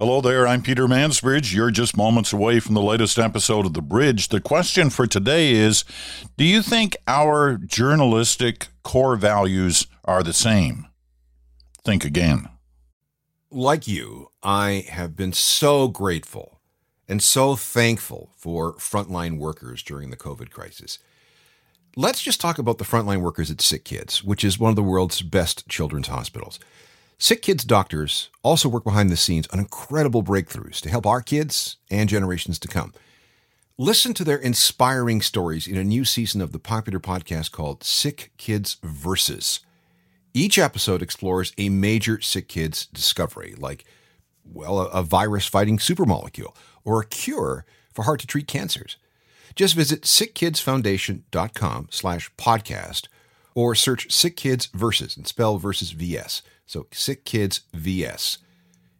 Hello there, I'm Peter Mansbridge. You're just moments away from the latest episode of The Bridge. The question for today is Do you think our journalistic core values are the same? Think again. Like you, I have been so grateful and so thankful for frontline workers during the COVID crisis. Let's just talk about the frontline workers at Sick Kids, which is one of the world's best children's hospitals. Sick Kids doctors also work behind the scenes on incredible breakthroughs to help our kids and generations to come. Listen to their inspiring stories in a new season of the popular podcast called Sick Kids Versus. Each episode explores a major sick kid's discovery, like, well, a, virus fighting supermolecule or a cure for hard to treat cancers. Just visit sickkidsfoundation.com slash podcast or search Sick Kids Versus and spell versus VS. So Sick Kids VS.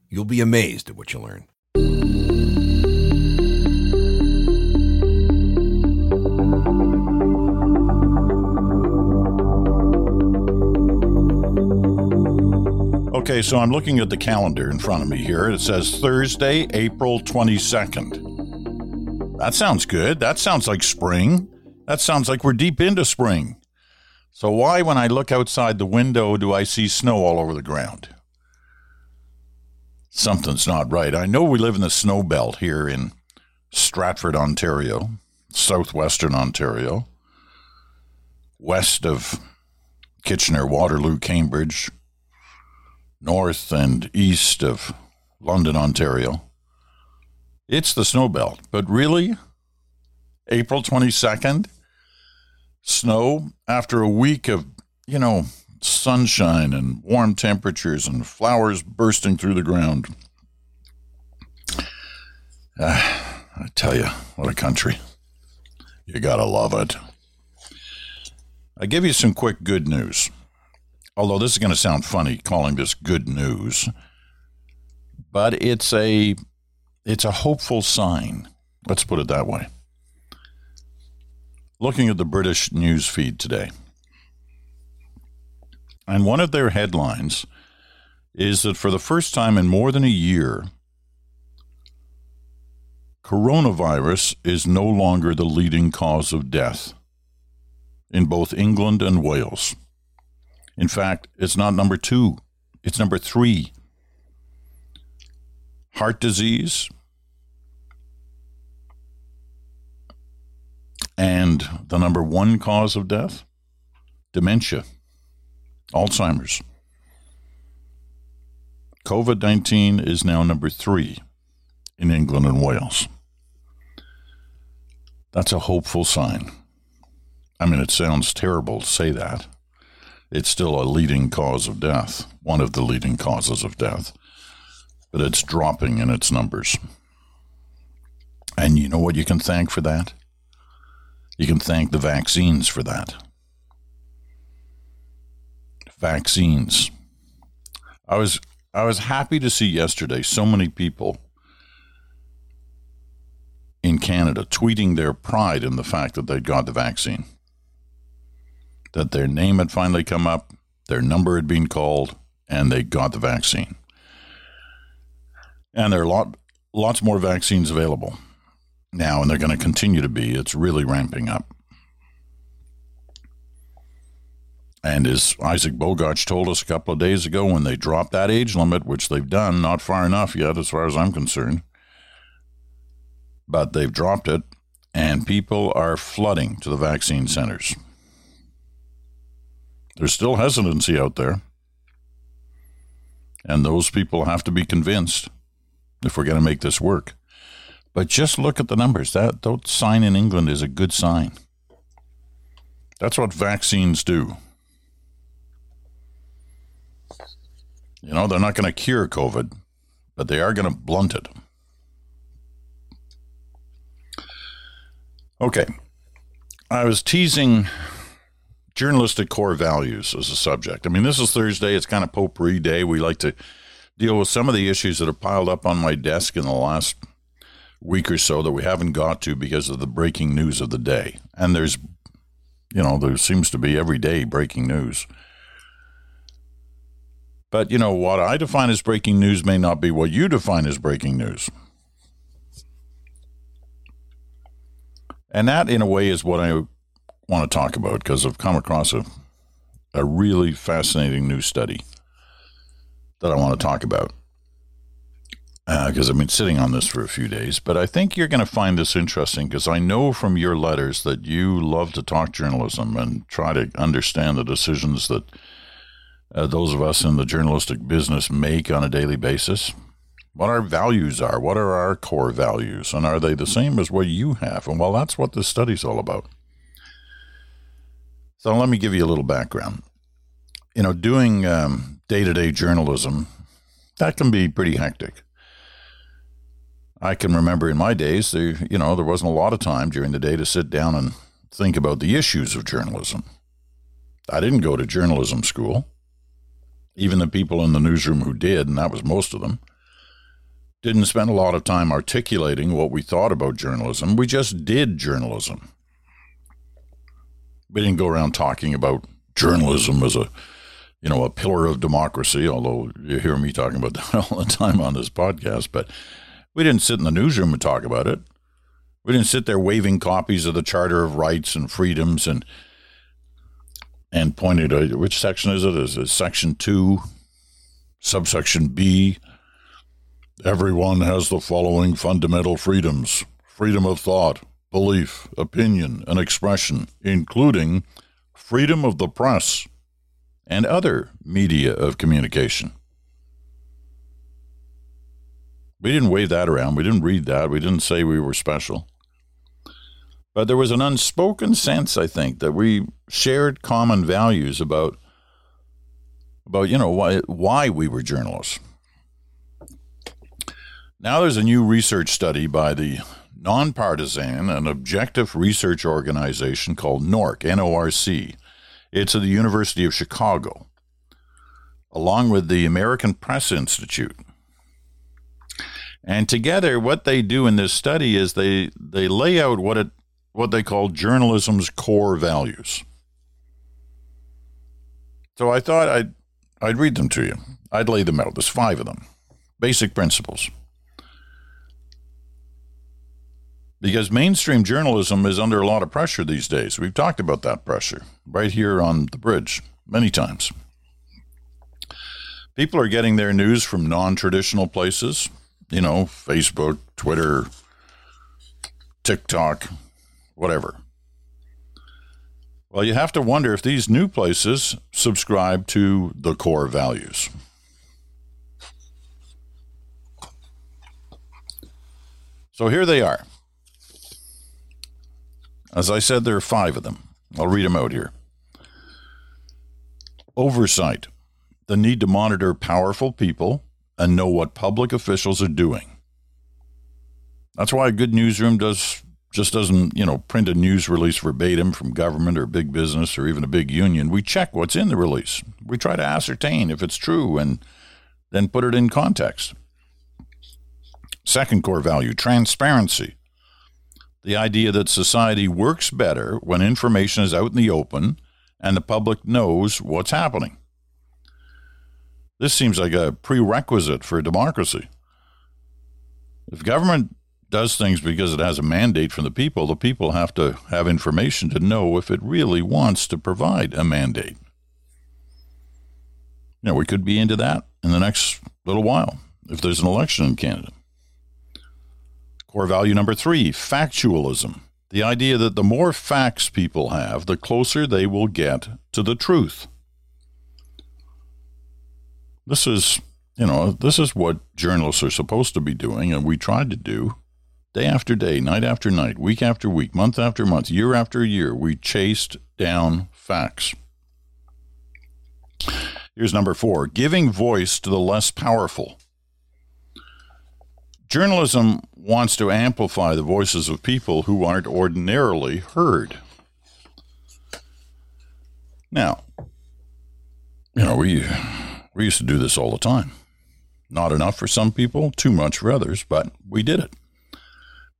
You'll be amazed at what you learn. Okay, so I'm looking at the calendar in front of me here. It says Thursday, April 22nd. That sounds good. That sounds like spring. That sounds like we're deep into spring. So, why, when I look outside the window, do I see snow all over the ground? Something's not right. I know we live in the snow belt here in Stratford, Ontario, southwestern Ontario, west of Kitchener, Waterloo, Cambridge, north and east of London, Ontario. It's the snow belt, but really? April 22nd? Snow after a week of, you know, sunshine and warm temperatures and flowers bursting through the ground. Uh, I tell you, what a country. You gotta love it. I give you some quick good news. Although this is going to sound funny calling this good news, but it's a it's a hopeful sign. Let's put it that way looking at the British news feed today. And one of their headlines is that for the first time in more than a year, coronavirus is no longer the leading cause of death in both England and Wales. In fact, it's not number two, it's number three. Heart disease, And the number one cause of death? Dementia, Alzheimer's. COVID 19 is now number three in England and Wales. That's a hopeful sign. I mean, it sounds terrible to say that. It's still a leading cause of death, one of the leading causes of death, but it's dropping in its numbers. And you know what you can thank for that? You can thank the vaccines for that. Vaccines. I was I was happy to see yesterday so many people in Canada tweeting their pride in the fact that they'd got the vaccine. That their name had finally come up, their number had been called, and they got the vaccine. And there are lot, lots more vaccines available now, and they're going to continue to be. It's really ramping up. And as Isaac Bogoch told us a couple of days ago, when they dropped that age limit, which they've done, not far enough yet, as far as I'm concerned, but they've dropped it, and people are flooding to the vaccine centers. There's still hesitancy out there, and those people have to be convinced if we're going to make this work. But just look at the numbers. That, that sign in England is a good sign. That's what vaccines do. You know, they're not going to cure COVID, but they are going to blunt it. Okay. I was teasing journalistic core values as a subject. I mean, this is Thursday. It's kind of potpourri day. We like to deal with some of the issues that have piled up on my desk in the last week or so that we haven't got to because of the breaking news of the day. And there's, you know, there seems to be every day breaking news. But, you know, what I define as breaking news may not be what you define as breaking news. And that, in a way, is what I want to talk about because I've come across a, a really fascinating new study that I want to talk about because uh, I've been sitting on this for a few days. But I think you're going to find this interesting because I know from your letters that you love to talk journalism and try to understand the decisions that uh, those of us in the journalistic business make on a daily basis. What our values are, what are our core values, and are they the same as what you have? And well, that's what this study's all about. So let me give you a little background. You know, doing day to day journalism, that can be pretty hectic. I can remember in my days, there, you know, there wasn't a lot of time during the day to sit down and think about the issues of journalism. I didn't go to journalism school. Even the people in the newsroom who did, and that was most of them, didn't spend a lot of time articulating what we thought about journalism. We just did journalism. We didn't go around talking about journalism as a, you know, a pillar of democracy, although you hear me talking about that all the time on this podcast, but we didn't sit in the newsroom and talk about it. We didn't sit there waving copies of the Charter of Rights and Freedoms and and pointing to which section is it? Is it section two, subsection B? Everyone has the following fundamental freedoms freedom of thought, belief, opinion, and expression, including freedom of the press and other media of communication. We didn't wave that around. We didn't read that. We didn't say we were special. But there was an unspoken sense, I think, that we shared common values about about you know why why we were journalists. Now there's a new research study by the nonpartisan and objective research organization called NORC, N-O-R-C. It's at the University of Chicago, along with the American Press Institute. And together, what they do in this study is they they lay out what it what they call journalism's core values. So I thought I'd I'd read them to you. I'd lay them out. There's five of them. Basic principles. Because mainstream journalism is under a lot of pressure these days. We've talked about that pressure right here on the bridge many times. People are getting their news from non traditional places, you know, Facebook, Twitter, TikTok, whatever. Well, you have to wonder if these new places subscribe to the core values. So here they are. As I said, there are five of them. I'll read them out here. Oversight the need to monitor powerful people and know what public officials are doing. That's why a good newsroom does just doesn't, you know, print a news release verbatim from government or big business or even a big union. We check what's in the release. We try to ascertain if it's true and then put it in context. Second core value, transparency. The idea that society works better when information is out in the open and the public knows what's happening. This seems like a prerequisite for democracy. If government does things because it has a mandate from the people, the people have to have information to know if it really wants to provide a mandate. You know, we could be into that in the next little while if there's an election in Canada. Core value number three factualism. The idea that the more facts people have, the closer they will get to the truth. This is, you know, this is what journalists are supposed to be doing, and we tried to do day after day, night after night, week after week, month after month, year after year. We chased down facts. Here's number four giving voice to the less powerful. Journalism wants to amplify the voices of people who aren't ordinarily heard. Now, you know, we we used to do this all the time. Not enough for some people, too much for others, but we did it.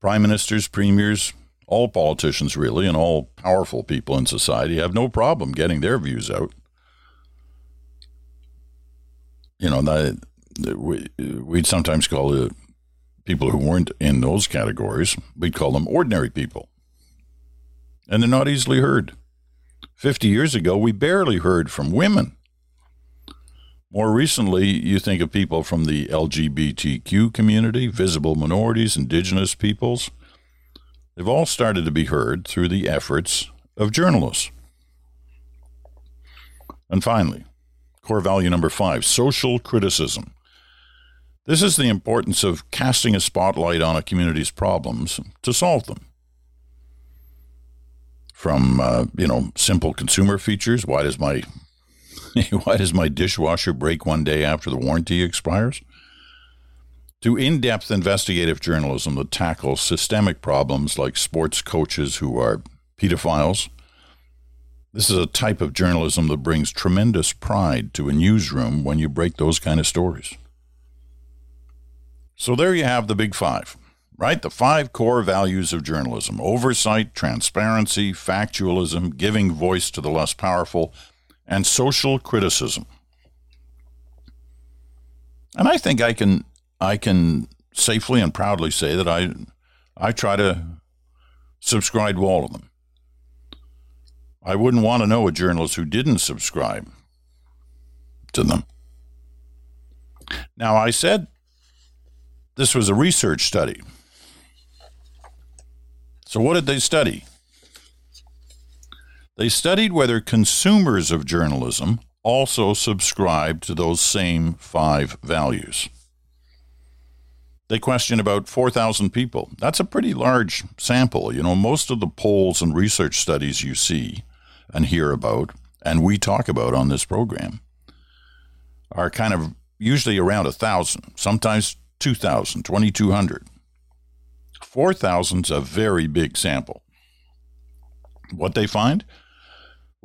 Prime ministers, premiers, all politicians really, and all powerful people in society have no problem getting their views out. you know, that we, we'd sometimes call the people who weren't in those categories, we'd call them ordinary people. And they're not easily heard. 50 years ago, we barely heard from women. More recently, you think of people from the LGBTQ community, visible minorities, indigenous peoples. They've all started to be heard through the efforts of journalists. And finally, core value number five social criticism. This is the importance of casting a spotlight on a community's problems to solve them. From uh, you know simple consumer features, why does my why does my dishwasher break one day after the warranty expires? To in-depth investigative journalism that tackles systemic problems like sports coaches who are pedophiles. This is a type of journalism that brings tremendous pride to a newsroom when you break those kind of stories. So there you have the big five, right? The five core values of journalism oversight, transparency, factualism, giving voice to the less powerful, and social criticism. And I think I can I can safely and proudly say that I I try to subscribe to all of them. I wouldn't want to know a journalist who didn't subscribe to them. Now I said this was a research study. So, what did they study? They studied whether consumers of journalism also subscribe to those same five values. They questioned about 4,000 people. That's a pretty large sample. You know, most of the polls and research studies you see and hear about, and we talk about on this program, are kind of usually around a 1,000, sometimes 2,000, 2,200. 4,000 is a very big sample. What they find?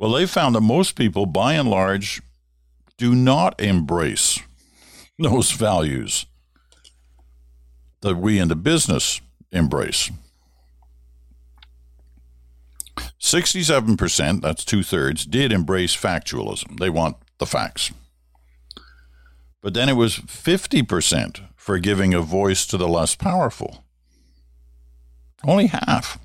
Well, they found that most people, by and large, do not embrace those values that we in the business embrace. 67%, that's two thirds, did embrace factualism. They want the facts. But then it was 50% for giving a voice to the less powerful. Only half.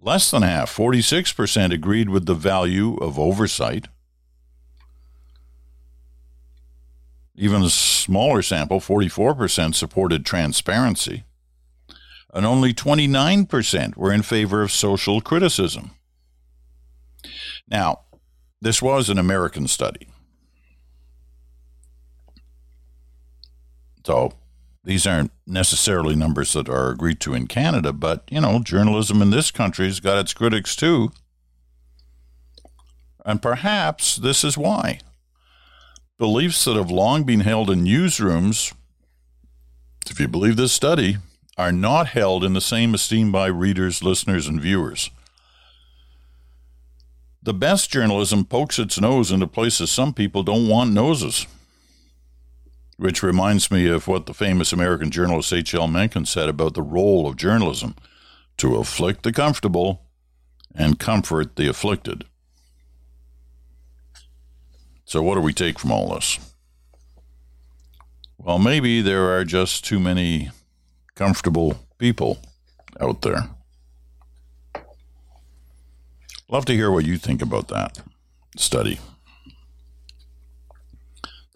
Less than half, 46%, agreed with the value of oversight. Even a smaller sample, 44%, supported transparency. And only 29% were in favor of social criticism. Now, this was an American study. So these aren't necessarily numbers that are agreed to in Canada, but you know, journalism in this country's got its critics too. And perhaps this is why. Beliefs that have long been held in newsrooms, if you believe this study, are not held in the same esteem by readers, listeners, and viewers. The best journalism pokes its nose into places some people don't want noses which reminds me of what the famous American journalist H.L. Mencken said about the role of journalism to afflict the comfortable and comfort the afflicted. So, what do we take from all this? Well, maybe there are just too many comfortable people out there. Love to hear what you think about that study.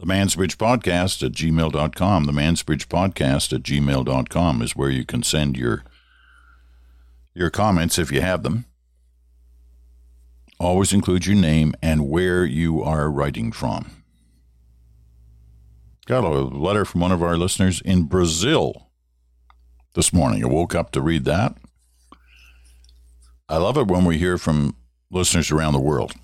The Mansbridge Podcast at gmail.com. The Mansbridge Podcast at gmail.com is where you can send your your comments if you have them. Always include your name and where you are writing from. Got a letter from one of our listeners in Brazil this morning. I woke up to read that. I love it when we hear from listeners around the world.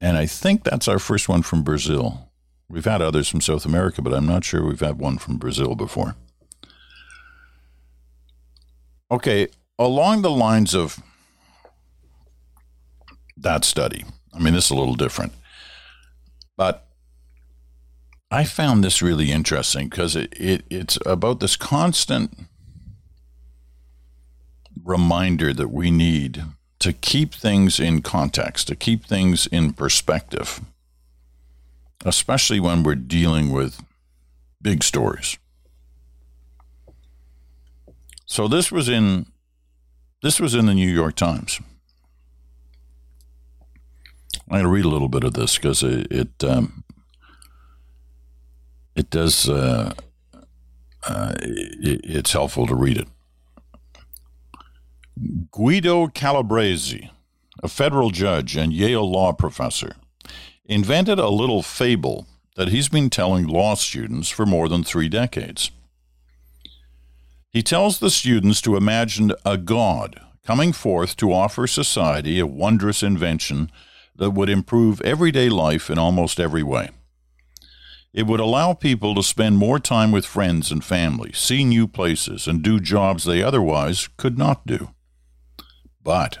And I think that's our first one from Brazil. We've had others from South America, but I'm not sure we've had one from Brazil before. Okay, along the lines of that study, I mean, this is a little different, but I found this really interesting because it, it, it's about this constant reminder that we need to keep things in context, to keep things in perspective, especially when we're dealing with big stories. So this was in this was in the New York Times. I'm going to read a little bit of this because it it, um, it does uh, uh, it, it's helpful to read it. Guido Calabresi, a federal judge and Yale law professor, invented a little fable that he's been telling law students for more than three decades. He tells the students to imagine a God coming forth to offer society a wondrous invention that would improve everyday life in almost every way. It would allow people to spend more time with friends and family, see new places, and do jobs they otherwise could not do. But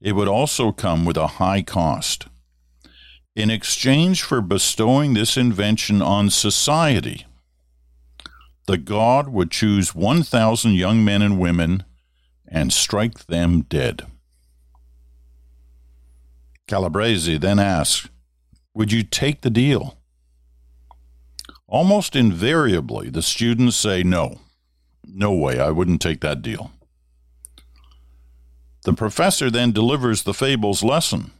it would also come with a high cost. In exchange for bestowing this invention on society, the God would choose 1,000 young men and women and strike them dead. Calabresi then asked, Would you take the deal? Almost invariably, the students say, No, no way, I wouldn't take that deal. The professor then delivers the fable's lesson.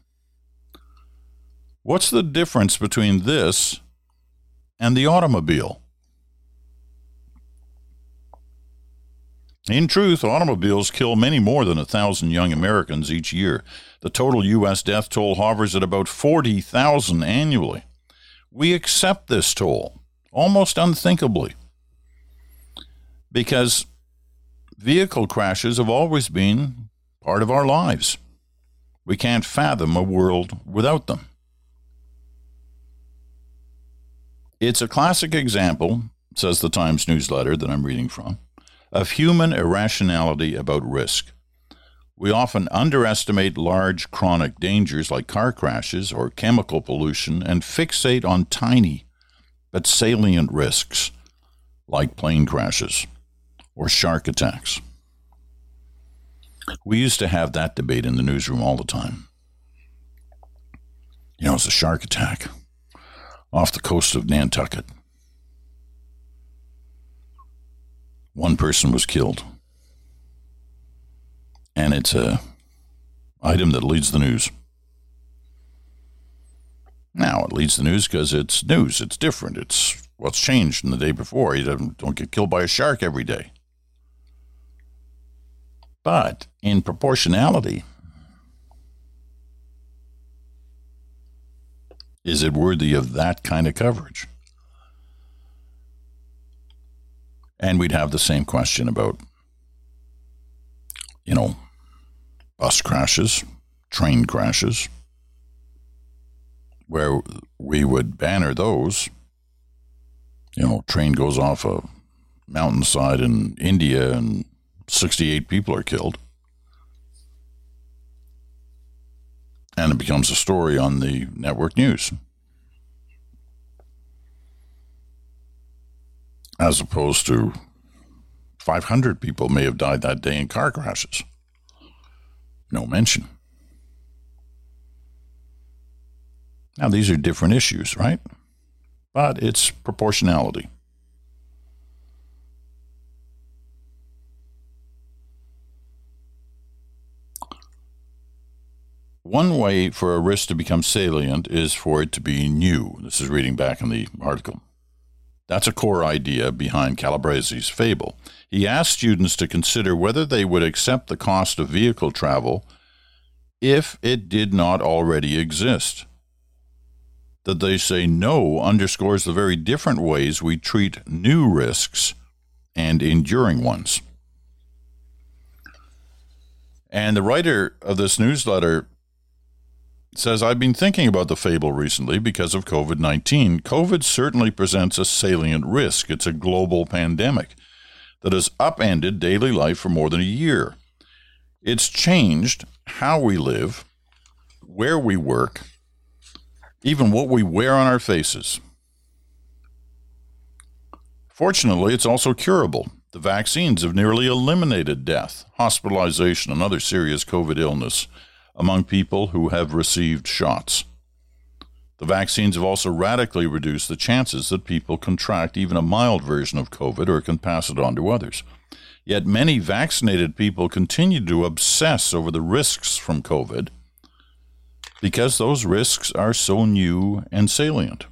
What's the difference between this and the automobile? In truth, automobiles kill many more than a thousand young Americans each year. The total U.S. death toll hovers at about 40,000 annually. We accept this toll almost unthinkably because vehicle crashes have always been part of our lives. We can't fathom a world without them. It's a classic example, says the Times newsletter that I'm reading from, of human irrationality about risk. We often underestimate large chronic dangers like car crashes or chemical pollution and fixate on tiny but salient risks like plane crashes or shark attacks. We used to have that debate in the newsroom all the time. You know, it's a shark attack off the coast of Nantucket. One person was killed. And it's a item that leads the news. Now, it leads the news because it's news. It's different. It's what's changed from the day before. You don't, don't get killed by a shark every day. But in proportionality, is it worthy of that kind of coverage? And we'd have the same question about, you know, bus crashes, train crashes, where we would banner those. You know, train goes off a mountainside in India and 68 people are killed. And it becomes a story on the network news. As opposed to 500 people may have died that day in car crashes. No mention. Now, these are different issues, right? But it's proportionality. One way for a risk to become salient is for it to be new. This is reading back in the article. That's a core idea behind Calabresi's fable. He asked students to consider whether they would accept the cost of vehicle travel if it did not already exist. That they say no underscores the very different ways we treat new risks and enduring ones. And the writer of this newsletter says, I've been thinking about the fable recently because of COVID 19. COVID certainly presents a salient risk. It's a global pandemic that has upended daily life for more than a year. It's changed how we live, where we work, even what we wear on our faces. Fortunately, it's also curable. The vaccines have nearly eliminated death, hospitalization, and other serious COVID illness among people who have received shots. The vaccines have also radically reduced the chances that people contract even a mild version of COVID or can pass it on to others. Yet many vaccinated people continue to obsess over the risks from COVID because those risks are so new and salient.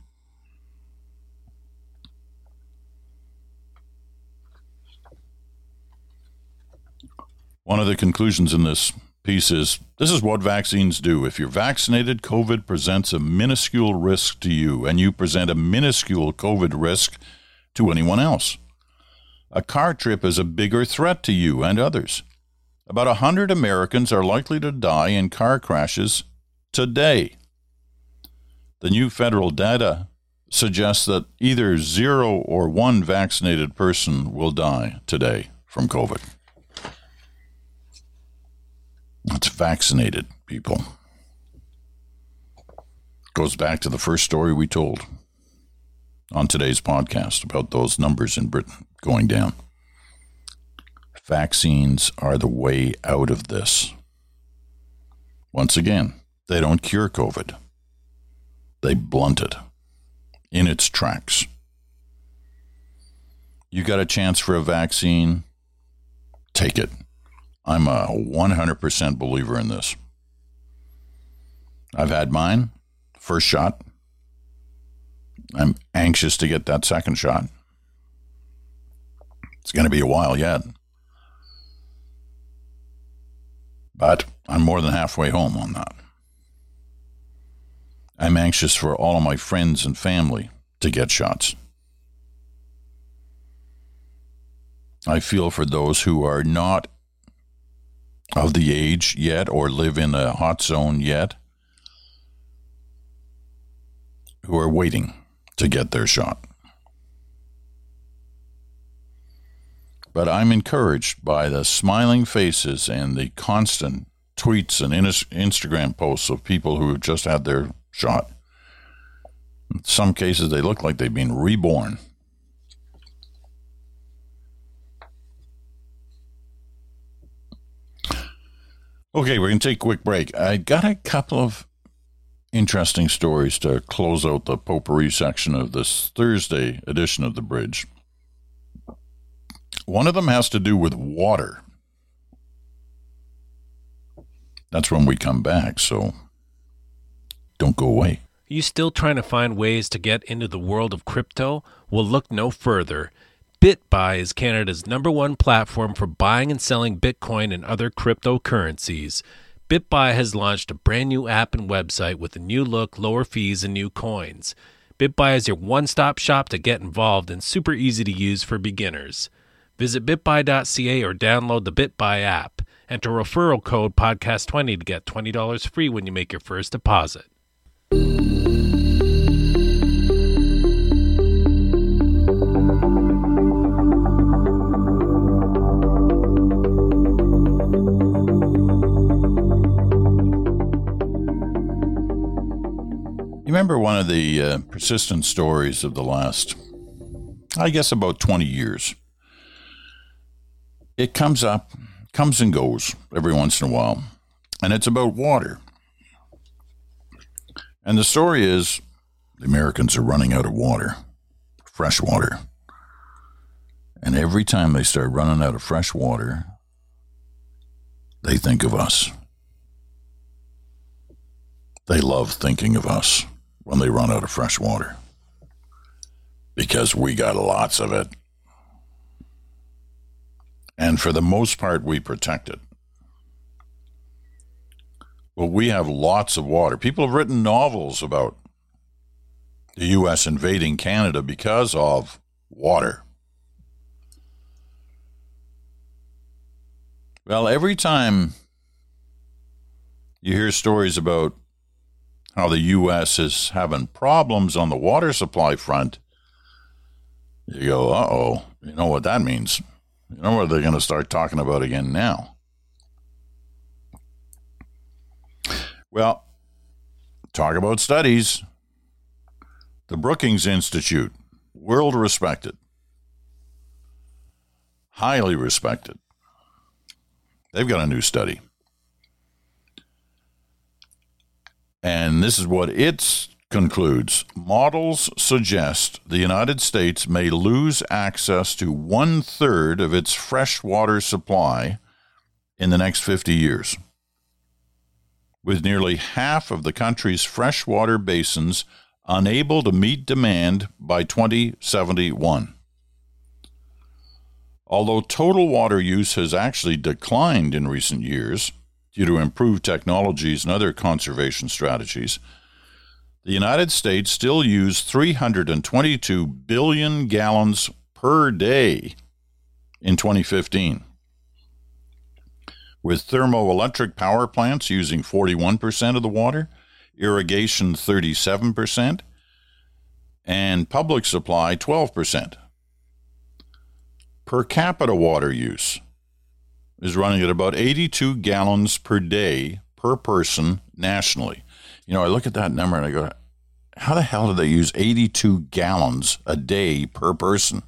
One of the conclusions in this piece is this is what vaccines do. If you're vaccinated, COVID presents a minuscule risk to you, and you present a minuscule COVID risk to anyone else. A car trip is a bigger threat to you and others. About 100 Americans are likely to die in car crashes today. The new federal data suggests that either zero or one vaccinated person will die today from COVID. It's vaccinated people. Goes back to the first story we told on today's podcast about those numbers in Britain going down. Vaccines are the way out of this. Once again, they don't cure COVID, they blunt it in its tracks. You got a chance for a vaccine, take it. I'm a 100% believer in this. I've had mine, first shot. I'm anxious to get that second shot. It's going to be a while yet. But I'm more than halfway home on that. I'm anxious for all of my friends and family to get shots. I feel for those who are not of the age yet or live in a hot zone yet who are waiting to get their shot. But I'm encouraged by the smiling faces and the constant tweets and Instagram posts of people who have just had their shot. In some cases, they look like they've been reborn. Okay, we're going to take a quick break. I got a couple of interesting stories to close out the potpourri section of this Thursday edition of The Bridge. One of them has to do with water. That's when we come back, so don't go away. Are You still trying to find ways to get into the world of crypto? Well, look no further. BitBuy is Canada's number one platform for buying and selling Bitcoin and other cryptocurrencies. BitBuy has launched a brand new app and website with a new look, lower fees, and new coins. BitBuy is your one stop shop to get involved and super easy to use for beginners. Visit bitbuy.ca or download the BitBuy app. Enter referral code podcast20 to get $20 free when you make your first deposit. Remember one of the uh, persistent stories of the last, I guess, about 20 years? It comes up, comes and goes every once in a while, and it's about water. And the story is the Americans are running out of water, fresh water. And every time they start running out of fresh water, they think of us. They love thinking of us when they run out of fresh water because we got lots of it. And for the most part, we protect it. Well, we have lots of water. People have written novels about the U.S. invading Canada because of water. Well, every time you hear stories about how the U.S. is having problems on the water supply front, you go, uh oh, you know what that means. You know what they're going to start talking about again now. Well, talk about studies. The Brookings Institute, world respected, highly respected. They've got a new study. And this is what it concludes models suggest the United States may lose access to one third of its freshwater supply in the next 50 years, with nearly half of the country's freshwater basins unable to meet demand by 2071. Although total water use has actually declined in recent years due to improved technologies and other conservation strategies, the United States still used 322 billion gallons per day in 2015. With thermoelectric power plants using 41% of the water, irrigation 37%, and public supply 12%. Per capita water use is running at about 82 gallons per day per person nationally. You know, I look at that number and I go, how the hell do they use 82 gallons a day per person?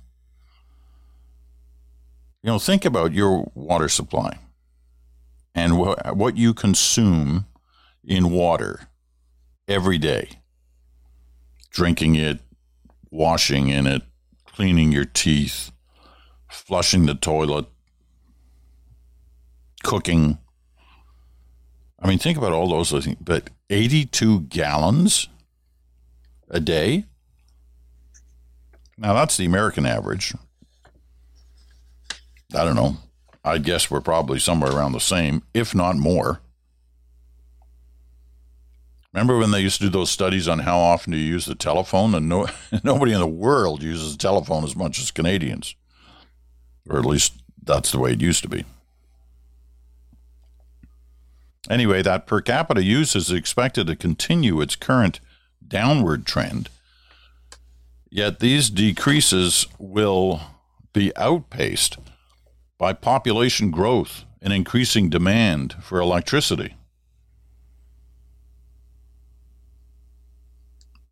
You know, think about your water supply and wh- what you consume in water every day. Drinking it, washing in it, cleaning your teeth, flushing the toilet, cooking. I mean, think about all those things. But 82 gallons a day? Now, that's the American average. I don't know. I guess we're probably somewhere around the same, if not more. Remember when they used to do those studies on how often you use the telephone? And no, nobody in the world uses the telephone as much as Canadians. Or at least that's the way it used to be. Anyway, that per capita use is expected to continue its current downward trend. Yet these decreases will be outpaced by population growth and increasing demand for electricity.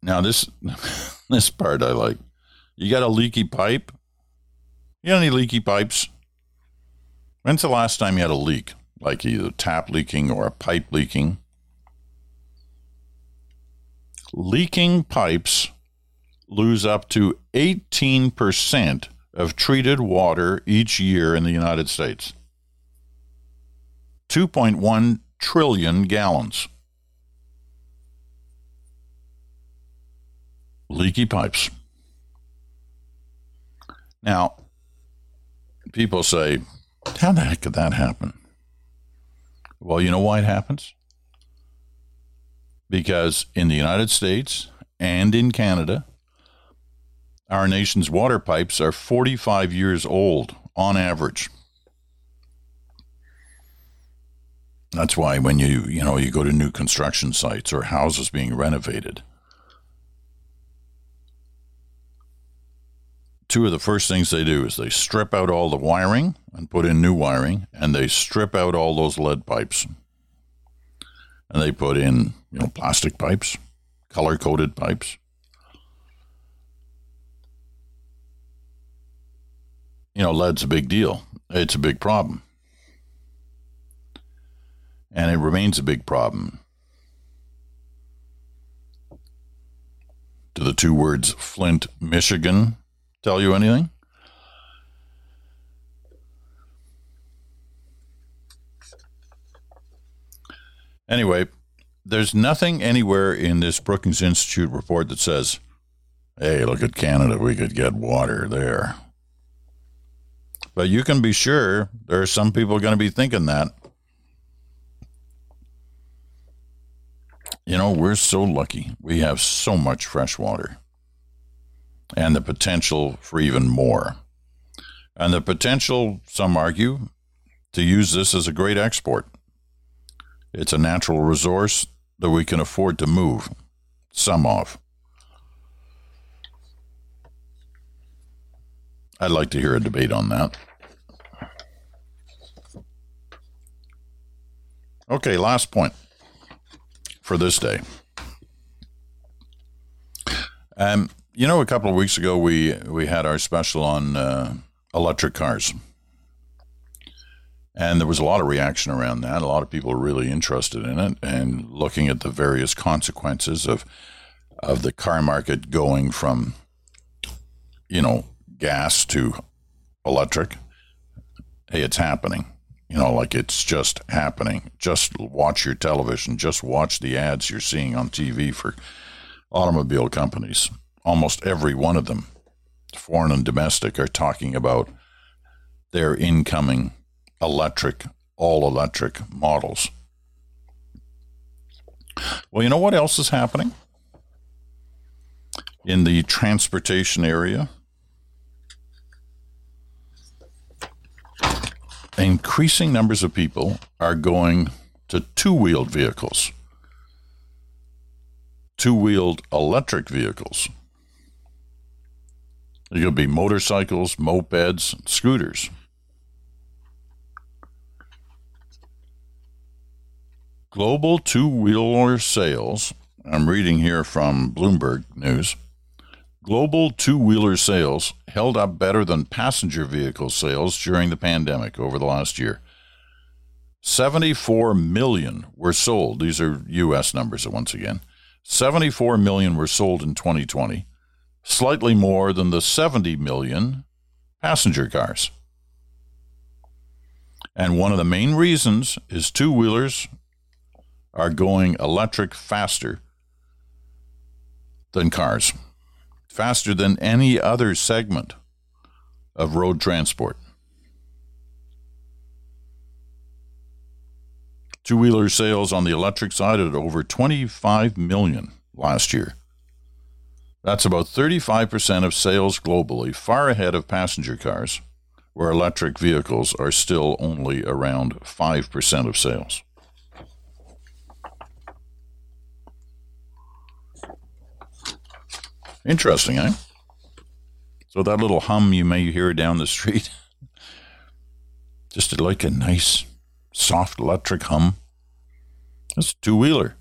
Now this this part I like. You got a leaky pipe? You got any leaky pipes? When's the last time you had a leak? Like either tap leaking or a pipe leaking? Leaking pipes lose up to 18% of treated water each year in the United States. 2.1 trillion gallons. Leaky pipes. Now, people say, how the heck could that happen? Well, you know why it happens? Because in the United States and in Canada, our nation's water pipes are 45 years old on average. That's why when you, you know, you go to new construction sites or houses being renovated, two of the first things they do is they strip out all the wiring and put in new wiring, and they strip out all those lead pipes. And they put in, you know, plastic pipes, color coded pipes. You know, lead's a big deal. It's a big problem. And it remains a big problem. Do the two words Flint, Michigan tell you anything? Anyway, there's nothing anywhere in this Brookings Institute report that says, hey, look at Canada, we could get water there. But you can be sure there are some people going to be thinking that. You know, we're so lucky. We have so much fresh water and the potential for even more. And the potential, some argue, to use this as a great export. It's a natural resource that we can afford to move some of. I'd like to hear a debate on that. Okay, last point for this day. Um, you know, a couple of weeks ago we we had our special on uh, electric cars, And there was a lot of reaction around that. A lot of people are really interested in it and looking at the various consequences of of the car market going from, you know, gas to electric. Hey, it's happening. You know, like it's just happening. Just watch your television. Just watch the ads you're seeing on TV for automobile companies. Almost every one of them, foreign and domestic, are talking about their incoming electric, all electric models. Well, you know what else is happening in the transportation area? Increasing numbers of people are going to two wheeled vehicles, two wheeled electric vehicles. There could be motorcycles, mopeds, scooters. Global two wheeler sales, I'm reading here from Bloomberg News. Global two wheeler sales held up better than passenger vehicle sales during the pandemic over the last year. 74 million were sold. These are U.S. numbers once again. 74 million were sold in 2020, slightly more than the 70 million passenger cars. And one of the main reasons is two wheelers are going electric faster than cars, faster than any other segment of road transport. Two wheeler sales on the electric side at over 25 million last year. That's about 35% of sales globally, far ahead of passenger cars, where electric vehicles are still only around 5% of sales. Interesting, eh? So that little hum you may hear down the street, just like a nice, soft electric hum. That's a two wheeler,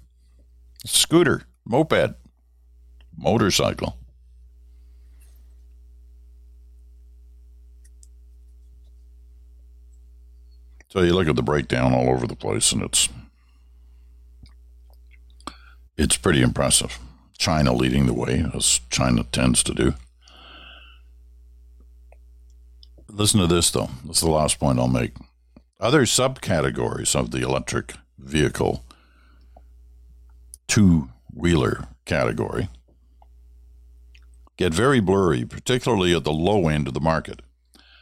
scooter, moped, motorcycle. So you look at the breakdown all over the place, and it's it's pretty impressive. China leading the way, as China tends to do. Listen to this, though. This is the last point I'll make. Other subcategories of the electric vehicle two wheeler category get very blurry, particularly at the low end of the market.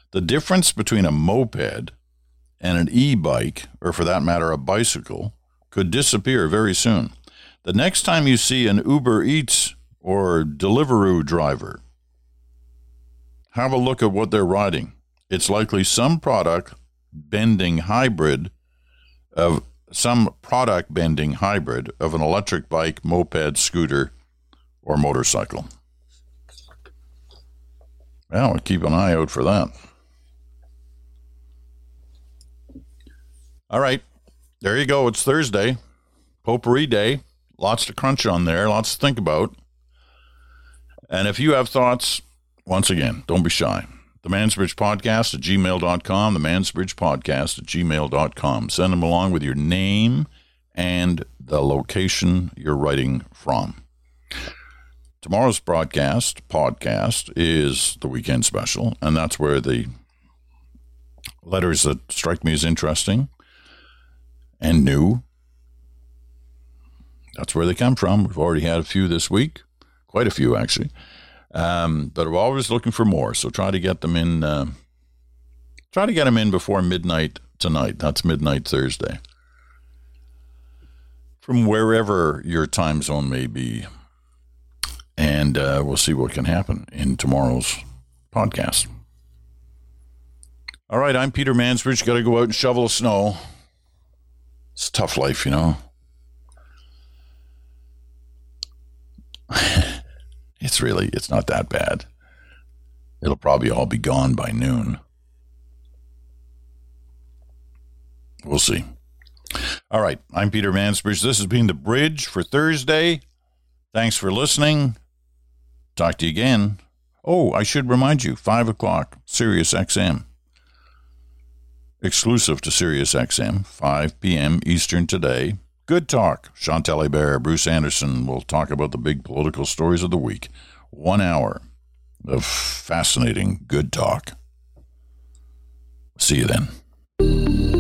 The difference between a moped and an e bike, or for that matter, a bicycle, could disappear very soon. The next time you see an Uber Eats or Deliveroo driver, have a look at what they're riding. It's likely some product bending hybrid of some product bending hybrid of an electric bike, moped, scooter, or motorcycle. Well, we'll keep an eye out for that. All right. There you go. It's Thursday, Potpourri Day. Lots to crunch on there, lots to think about. And if you have thoughts, once again, don't be shy. The Mansbridge Podcast at gmail.com, the Mansbridge Podcast at gmail.com. Send them along with your name and the location you're writing from. Tomorrow's broadcast, podcast, is the weekend special, and that's where the letters that strike me as interesting and new that's where they come from. We've already had a few this week, quite a few actually. Um, but we're always looking for more. So try to get them in. Uh, try to get them in before midnight tonight. That's midnight Thursday. From wherever your time zone may be, and uh, we'll see what can happen in tomorrow's podcast. All right, I'm Peter Mansbridge. Got to go out and shovel snow. It's tough life, you know. it's really it's not that bad. It'll probably all be gone by noon. We'll see. All right, I'm Peter Mansbridge. This has been the bridge for Thursday. Thanks for listening. Talk to you again. Oh, I should remind you, five o'clock, Sirius XM. exclusive to Sirius XM, 5 p.m. Eastern today. Good talk. Chantal Hébert, Bruce Anderson will talk about the big political stories of the week. One hour of fascinating good talk. See you then.